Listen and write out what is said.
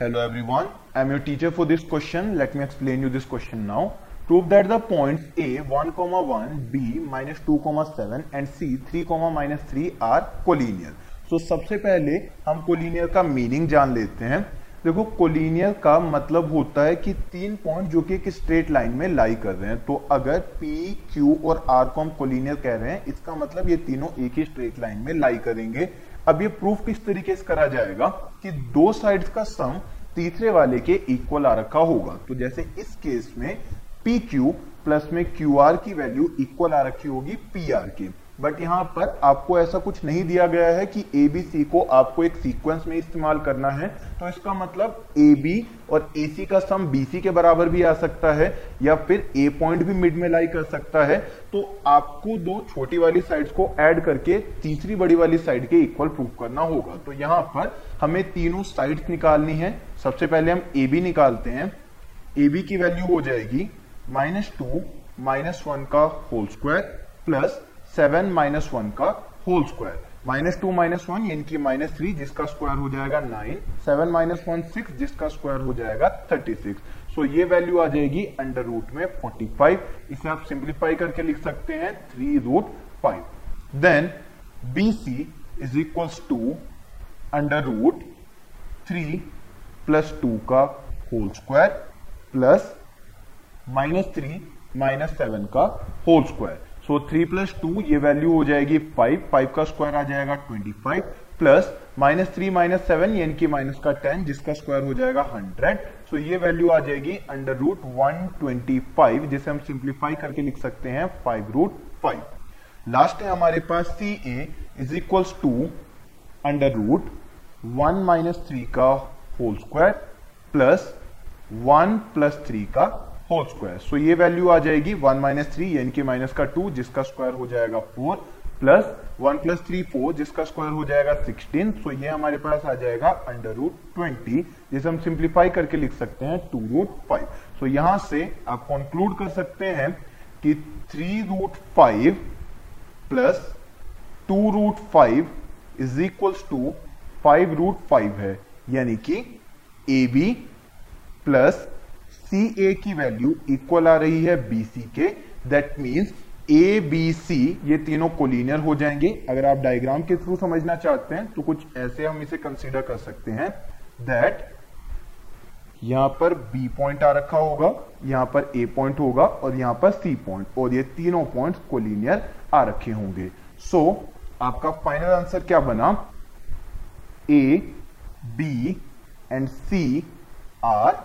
Hello everyone, I am your teacher for this question. Let me explain you this question now. Prove that the points A 1, 1, B minus 2, 7 and C 3, minus 3 are collinear. So सबसे पहले हम collinear का meaning जान लेते हैं देखो collinear का मतलब होता है कि तीन पॉइंट जो कि एक स्ट्रेट लाइन में लाई कर रहे हैं तो अगर P, Q और R को हम कोलिनियर कह रहे हैं इसका मतलब ये तीनों एक ही स्ट्रेट लाइन में लाई करेंगे अब ये प्रूफ किस तरीके से करा जाएगा कि दो साइड्स का सम तीसरे वाले के इक्वल आ रखा होगा। तो जैसे इस केस में पी क्यू प्लस में क्यू आर की वैल्यू इक्वल आ रखी होगी पी आर की। बट यहाँ पर आपको ऐसा कुछ नहीं दिया गया है कि ए बी सी को आपको एक सीक्वेंस में इस्तेमाल करना है। तो इसका मतलब ए बी और ए सी का सम बी सी के बराबर भी आ सकता है या फिर ए पॉइंट भी मिड में लाई कर सकता है। तो आपको दो छोटी वाली साइड्स को ऐड करके तीसरी बड़ी वाली साइड के इक्वल प्रूव करना होगा। तो यहाँ पर हमें तीनों साइड्स निकालनी है। सबसे पहले हम ए बी निकालते हैं। ए बी की वैल्यू हो जाएगी माइनस टू माइनस वन का whole square plus seven minus one का whole square minus two minus one यानी कि माइनस थ्री जिसका स्क्वायर हो जाएगा nine seven minus one six जिसका स्क्वायर हो जाएगा थर्टी सिक्स सो ये वैल्यू आ जाएगी अंडर रूट में फोर्टी फाइव इसे आप सिंप्लीफाई करके लिख सकते हैं three root five then B C is equals to under root three plus two का whole square plus minus three minus seven का whole square so three plus two ये वैल्यू हो जाएगी फाइव फाइव का स्क्वायर आ जाएगा twenty five plus minus three minus seven यानी कि माइनस का टेन जिसका स्क्वायर हो जाएगा हंड्रेड सो ये वैल्यू आ जाएगी under root one twenty five जिसे हम सिंप्लीफाई करके लिख सकते हैं फाइव रूट फाइव लास्ट है हमारे पास C A is equals to under root one minus three का whole square plus one plus three का होल स्क्वायर सो ये वैल्यू आ जाएगी वन माइनस थ्री यानी कि माइनस का टू जिसका स्क्वायर हो जाएगा four plus one plus three four जिसका स्क्वायर हो जाएगा सिक्सटीन सो ये हमारे पास आ जाएगा अंडर रूट ट्वेंटी जिसे हम सिंप्लीफाई करके लिख सकते हैं टू रूट फाइव सो यहाँ से आप कंक्लूड कर सकते हैं कि three root five plus two root five is equals to five root five है. यानी कि ए बी प्लस सी ए की वैल्यू इक्वल आ रही है बी सी के that means A B C ये तीनों कोलिनियर हो जाएँगे। अगर आप डायग्राम के थ्रू समझना चाहते हैं तो कुछ ऐसे हम इसे कंसीडर कर सकते हैं दैट यहाँ पर बी पॉइंट आ रखा होगा यहाँ पर ए पॉइंट होगा और यहाँ पर सी पॉइंट और ये तीनों पॉइंट्स कोलिनियर आ रखे होंगे। सो so, आपका फाइनल आंसर क्या बना? A B and C are